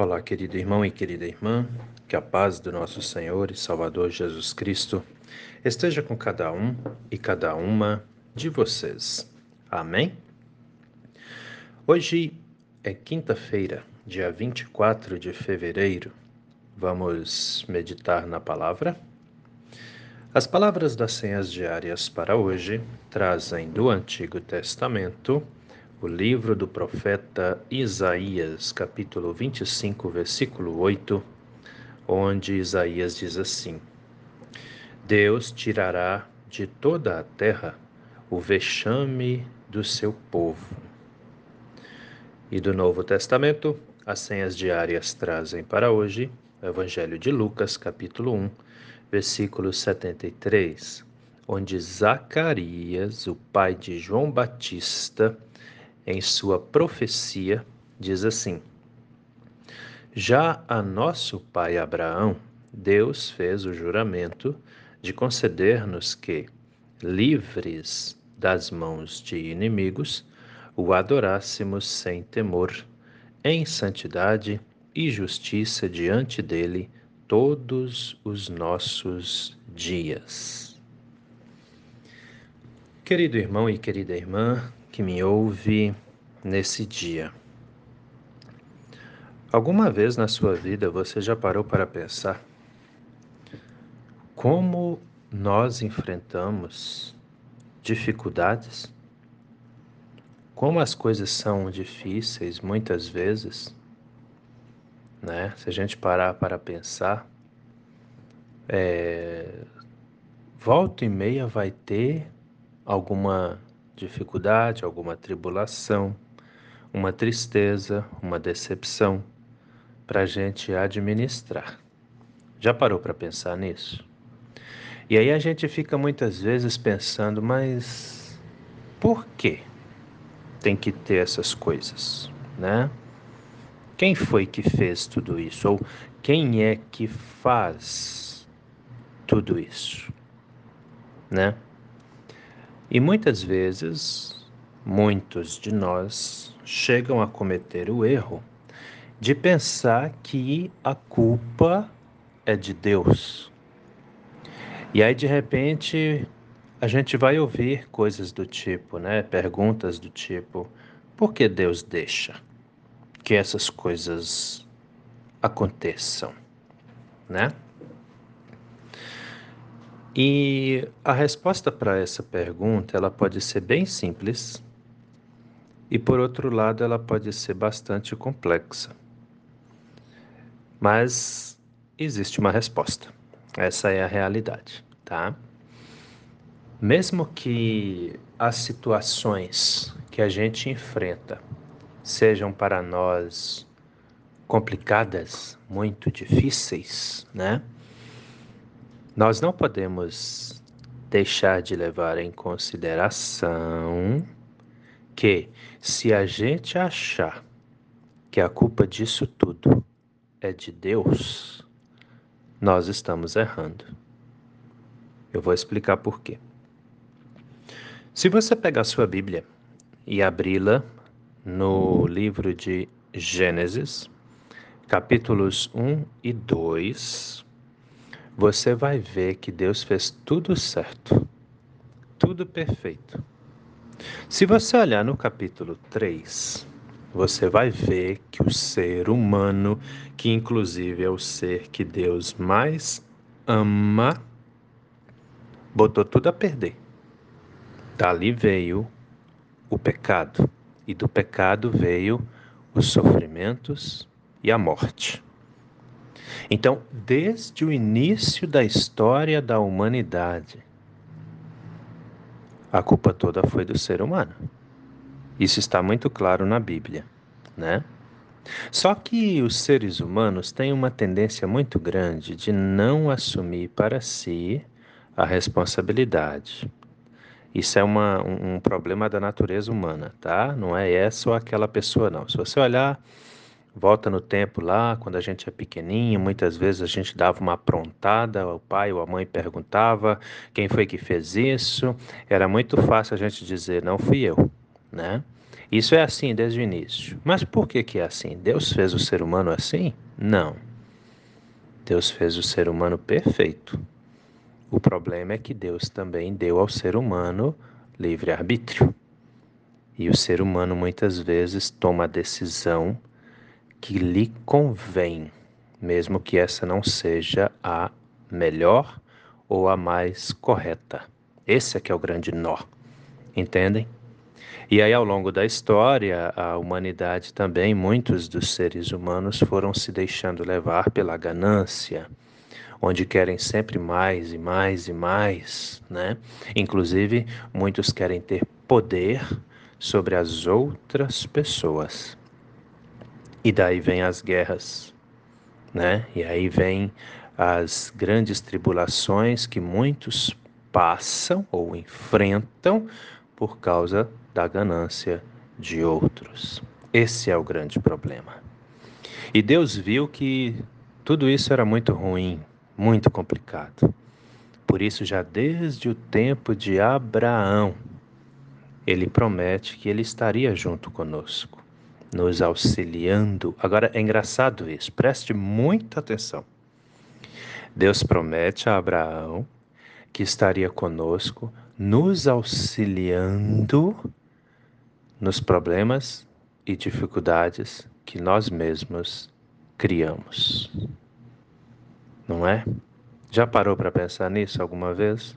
Olá, querido irmão e querida irmã, que a paz do nosso Senhor e Salvador Jesus Cristo esteja com cada um e cada uma de vocês. Amém? Hoje é quinta-feira, dia 24 de fevereiro. Vamos meditar na palavra? As palavras das senhas diárias para hoje trazem do Antigo Testamento o livro do profeta Isaías, capítulo 25, versículo 8, onde Isaías diz assim: Deus tirará de toda a terra o vexame do seu povo. E do Novo Testamento, as senhas diárias trazem para hoje o Evangelho de Lucas, capítulo 1, versículo 73, onde Zacarias, o pai de João Batista, em sua profecia, diz assim: Já a nosso pai Abraão, Deus fez o juramento de conceder-nos que, livres das mãos de inimigos, o adorássemos sem temor, em santidade e justiça diante dele todos os nossos dias. Querido irmão e querida irmã, que me ouve nesse dia. Alguma vez na sua vida você já parou para pensar como nós enfrentamos dificuldades? Como as coisas são difíceis muitas vezes, né? Se a gente parar para pensar, é, volta e meia vai ter alguma dificuldade, alguma tribulação, uma tristeza, uma decepção para a gente administrar. Já parou para pensar nisso? E aí a gente fica muitas vezes pensando, mas por que tem que ter essas coisas, né? Quem foi que fez tudo isso? Ou quem é que faz tudo isso, né? E muitas vezes, muitos de nós chegam a cometer o erro de pensar que a culpa é de Deus. E aí, de repente, a gente vai ouvir coisas do tipo, né? Perguntas do tipo: por que Deus deixa que essas coisas aconteçam, né? E a resposta para essa pergunta, ela pode ser bem simples e por outro lado, ela pode ser bastante complexa. Mas existe uma resposta. Essa é a realidade, tá? Mesmo que as situações que a gente enfrenta sejam para nós complicadas, muito difíceis, né? Nós não podemos deixar de levar em consideração que, se a gente achar que a culpa disso tudo é de Deus, nós estamos errando. Eu vou explicar por quê. Se você pegar sua Bíblia e abri-la no livro de Gênesis, capítulos 1 e 2, você vai ver que Deus fez tudo certo, tudo perfeito. Se você olhar no capítulo 3, você vai ver que o ser humano, que inclusive é o ser que Deus mais ama, botou tudo a perder. Dali veio o pecado, e do pecado veio os sofrimentos e a morte. Então, desde o início da história da humanidade, a culpa toda foi do ser humano. Isso está muito claro na Bíblia, né? Só que os seres humanos têm uma tendência muito grande de não assumir para si a responsabilidade. Isso é uma, um, um problema da natureza humana, tá? Não é essa ou aquela pessoa, não. Se você olhar Volta no tempo lá, quando a gente é pequenininho, muitas vezes a gente dava uma aprontada, o pai ou a mãe perguntava quem foi que fez isso. Era muito fácil a gente dizer, não fui eu, né? Isso é assim desde o início. Mas por que, que é assim? Deus fez o ser humano assim? Não. Deus fez o ser humano perfeito. O problema é que Deus também deu ao ser humano livre-arbítrio. E o ser humano muitas vezes toma a decisão que lhe convém, mesmo que essa não seja a melhor ou a mais correta. Esse é que é o grande nó. Entendem? E aí, ao longo da história, a humanidade também, muitos dos seres humanos foram se deixando levar pela ganância, onde querem sempre mais e mais e mais, né? Inclusive, muitos querem ter poder sobre as outras pessoas. E daí vem as guerras, né? E aí vem as grandes tribulações que muitos passam ou enfrentam por causa da ganância de outros. Esse é o grande problema. E Deus viu que tudo isso era muito ruim, muito complicado. Por isso, já desde o tempo de Abraão, ele promete que ele estaria junto conosco, nos auxiliando. Agora é engraçado isso, preste muita atenção. Deus promete a Abraão que estaria conosco, nos auxiliando nos problemas e dificuldades que nós mesmos criamos. Não é? Já parou para pensar nisso alguma vez?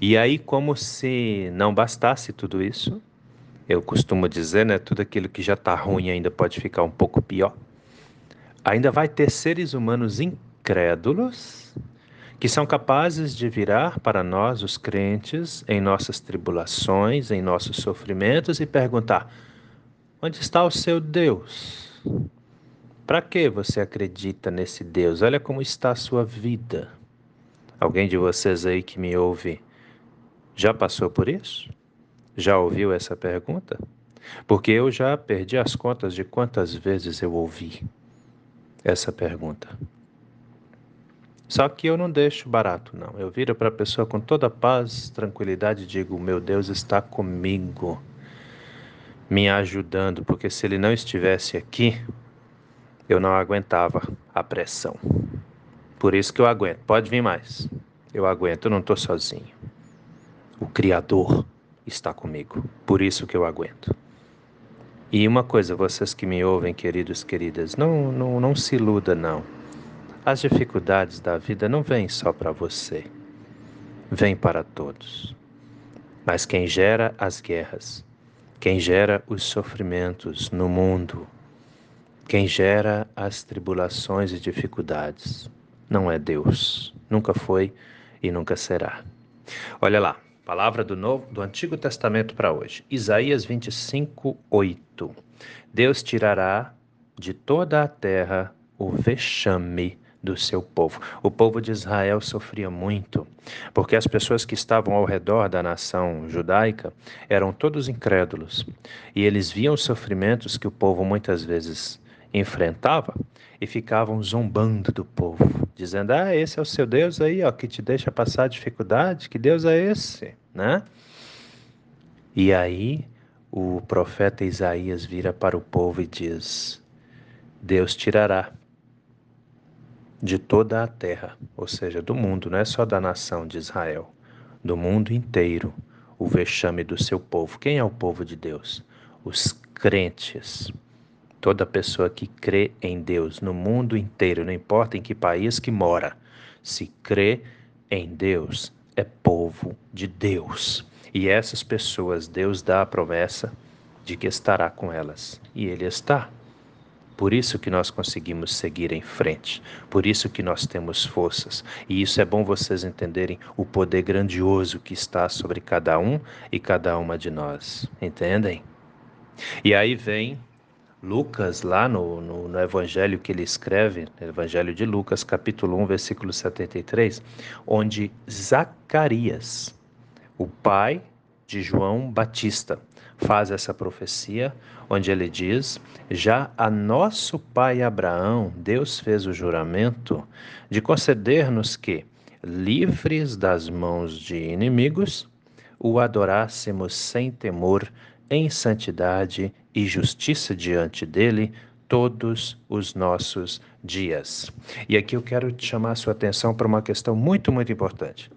E aí, como se não bastasse tudo isso, eu costumo dizer, né, tudo aquilo que já está ruim ainda pode ficar um pouco pior. Ainda vai ter seres humanos incrédulos que são capazes de virar para nós, os crentes, em nossas tribulações, em nossos sofrimentos e perguntar: onde está o seu Deus? Para que você acredita nesse Deus? Olha como está a sua vida. Alguém de vocês aí que me ouve já passou por isso? Já ouviu essa pergunta? Porque eu já perdi as contas de quantas vezes eu ouvi essa pergunta. Só que eu não deixo barato, não. Eu viro para a pessoa com toda paz, tranquilidade e digo: Meu Deus está comigo, me ajudando, porque se ele não estivesse aqui, eu não aguentava a pressão. Por isso que eu aguento. Pode vir mais. Eu aguento, eu não estou sozinho. O Criador está comigo. Por isso que eu aguento. E uma coisa, vocês que me ouvem, queridos, queridas, não, não, não se iluda, não. As dificuldades da vida não vêm só para você, vêm para todos. Mas quem gera as guerras, quem gera os sofrimentos no mundo, quem gera as tribulações e dificuldades, não é Deus, nunca foi e nunca será. Olha lá, palavra do Novo, do Antigo Testamento para hoje. Isaías 25, 8. Deus tirará de toda a terra o vexame do seu povo. O povo de Israel sofria muito, porque as pessoas que estavam ao redor da nação judaica eram todos incrédulos, e eles viam os sofrimentos que o povo muitas vezes enfrentava e ficavam zombando do povo, dizendo: "Ah, esse é o seu Deus aí, ó, que te deixa passar dificuldade, que Deus é esse?", né? E aí o profeta Isaías vira para o povo e diz: Deus tirará de toda a terra, ou seja, do mundo, não é só da nação de Israel, do mundo inteiro, o vexame do seu povo. Quem é o povo de Deus? Os crentes. Toda pessoa que crê em Deus no mundo inteiro, não importa em que país que mora, se crê em Deus, é povo de Deus. E essas pessoas, Deus dá a promessa de que estará com elas. E Ele está. Por isso que nós conseguimos seguir em frente, por isso que nós temos forças. E isso é bom vocês entenderem o poder grandioso que está sobre cada um e cada uma de nós. Entendem? E aí vem Lucas, lá no, no, no, evangelho que ele escreve, Evangelho de Lucas, capítulo 1, versículo 73, onde Zacarias, o pai de João Batista, faz essa profecia, onde ele diz: Já a nosso pai Abraão, Deus fez o juramento de conceder-nos que, livres das mãos de inimigos, o adorássemos sem temor em santidade e justiça diante dele todos os nossos dias. E aqui eu quero chamar a sua atenção para uma questão muito, muito importante.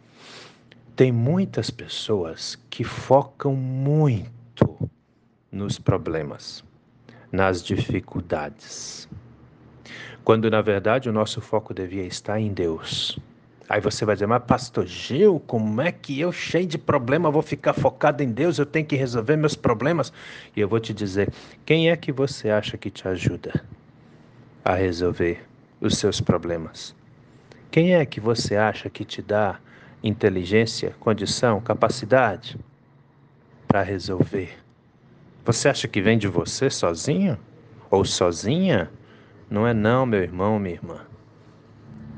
Tem muitas pessoas que focam muito nos problemas, nas dificuldades, quando na verdade o nosso foco devia estar em Deus. Aí você vai dizer, mas pastor Gil, como é que eu, cheio de problema, vou ficar focado em Deus? Eu tenho que resolver meus problemas? E eu vou te dizer, quem é que você acha que te ajuda a resolver os seus problemas? Quem é que você acha que te dá inteligência, condição, capacidade para resolver? Você acha que vem de você sozinho? Ou sozinha? Não é não, meu irmão, minha irmã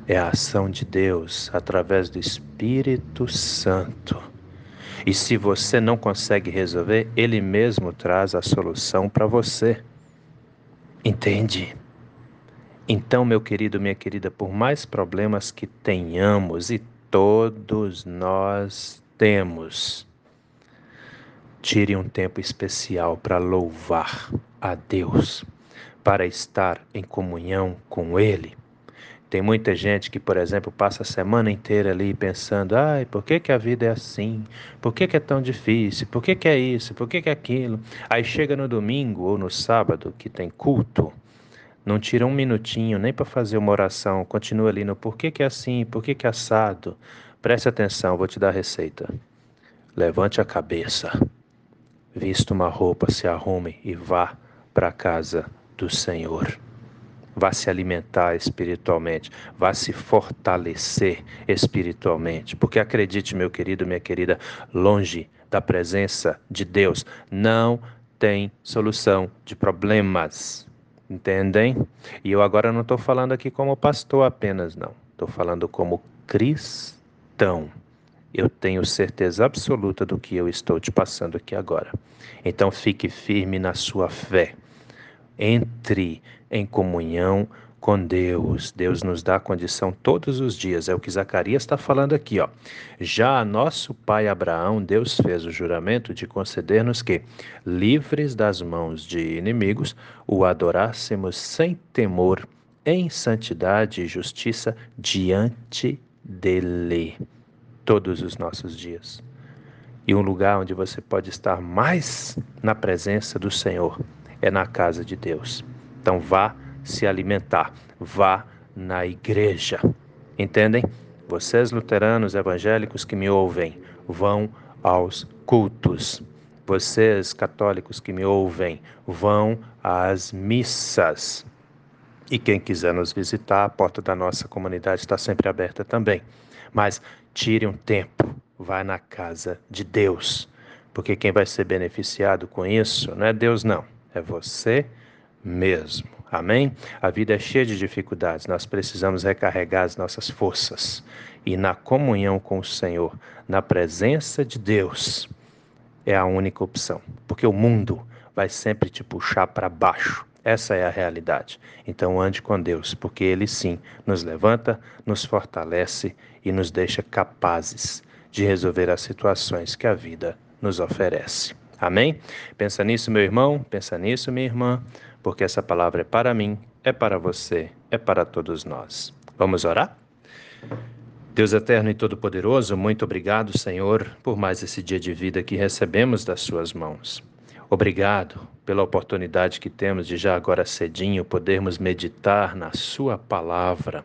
é a ação de Deus através do Espírito Santo. E se você não consegue resolver, Ele mesmo traz a solução para você. Entende? Então, meu querido, minha querida, por mais problemas que tenhamos, e todos nós temos, tire um tempo especial para louvar a Deus, para estar em comunhão com Ele tem muita gente que, por exemplo, passa a semana inteira ali pensando: ai, por que, que a vida é assim? Por que, que é tão difícil? Por que, que é isso? Por que, que é aquilo? Aí chega no domingo ou no sábado, que tem culto, não tira um minutinho nem para fazer uma oração, continua ali no por que, que é assim? Por que, que é assado? Preste atenção, vou te dar a receita. Levante a cabeça, vista uma roupa, se arrume e vá para a casa do Senhor vá se alimentar espiritualmente, vá se fortalecer espiritualmente. Porque acredite, meu querido, minha querida, longe da presença de Deus não tem solução de problemas. Entendem? E eu agora não estou falando aqui como pastor apenas, não. Estou falando como cristão. Eu tenho certeza absoluta do que eu estou te passando aqui agora. Então fique firme na sua fé. Entre em comunhão com Deus. Deus nos dá condição todos os dias. É o que Zacarias está falando aqui, ó. Já a nosso pai Abraão, Deus fez o juramento de conceder-nos que, livres das mãos de inimigos, o adorássemos sem temor, em santidade e justiça diante dele todos os nossos dias. E um lugar onde você pode estar mais na presença do Senhor é na casa de Deus. Então vá se alimentar, vá na igreja. Entendem? Vocês luteranos evangélicos que me ouvem, vão aos cultos. Vocês católicos que me ouvem, vão às missas. E quem quiser nos visitar, a porta da nossa comunidade está sempre aberta também. Mas tire um tempo, vá na casa de Deus. Porque quem vai ser beneficiado com isso não é Deus, não é você mesmo. Amém? A vida é cheia de dificuldades, nós precisamos recarregar as nossas forças e na comunhão com o Senhor, na presença de Deus, é a única opção, porque o mundo vai sempre te puxar para baixo. Essa é a realidade. Então ande com Deus, porque Ele sim nos levanta, nos fortalece e nos deixa capazes de resolver as situações que a vida nos oferece. Amém? Pensa nisso, meu irmão, pensa nisso, minha irmã, porque essa palavra é para mim, é para você, é para todos nós. Vamos orar? Deus eterno e todo-poderoso, muito obrigado, Senhor, por mais esse dia de vida que recebemos das Suas mãos. Obrigado pela oportunidade que temos de já agora cedinho podermos meditar na Sua palavra.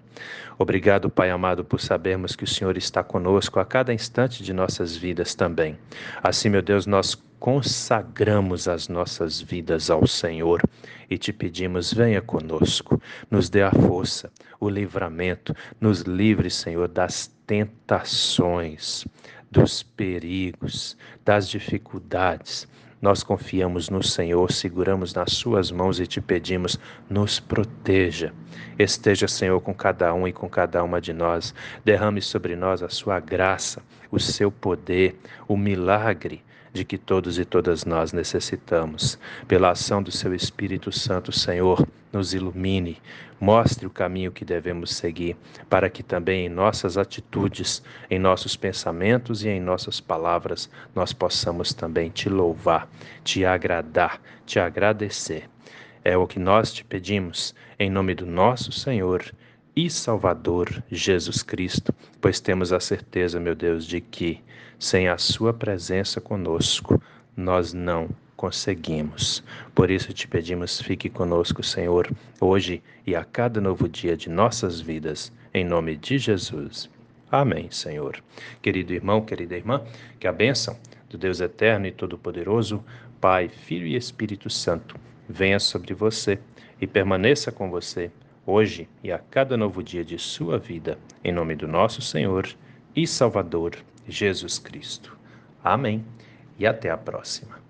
Obrigado, Pai amado, por sabermos que o Senhor está conosco a cada instante de nossas vidas também. Assim, meu Deus, nós consagramos as nossas vidas ao Senhor e te pedimos: venha conosco, nos dê a força, o livramento, nos livre, Senhor, das tentações, dos perigos, das dificuldades. Nós confiamos no Senhor, seguramos nas Suas mãos e te pedimos: nos proteja. Esteja, Senhor, com cada um e com cada uma de nós. Derrame sobre nós a Sua graça, o seu poder, o milagre de que todos e todas nós necessitamos. Pela ação do Seu Espírito Santo, Senhor, nos ilumine, mostre o caminho que devemos seguir, para que também em nossas atitudes, em nossos pensamentos e em nossas palavras nós possamos também te louvar, te agradar, te agradecer. É o que nós te pedimos, em nome do nosso Senhor e Salvador Jesus Cristo, pois temos a certeza, meu Deus, de que sem a Sua presença conosco, nós não conseguimos. Por isso te pedimos, fique conosco, Senhor, hoje e a cada novo dia de nossas vidas, em nome de Jesus. Amém, Senhor. Querido irmão, querida irmã, que a bênção do Deus eterno e todo-poderoso, Pai, Filho e Espírito Santo, venha sobre você e permaneça com você hoje e a cada novo dia de sua vida, em nome do nosso Senhor e Salvador Jesus Cristo. Amém. E até a próxima.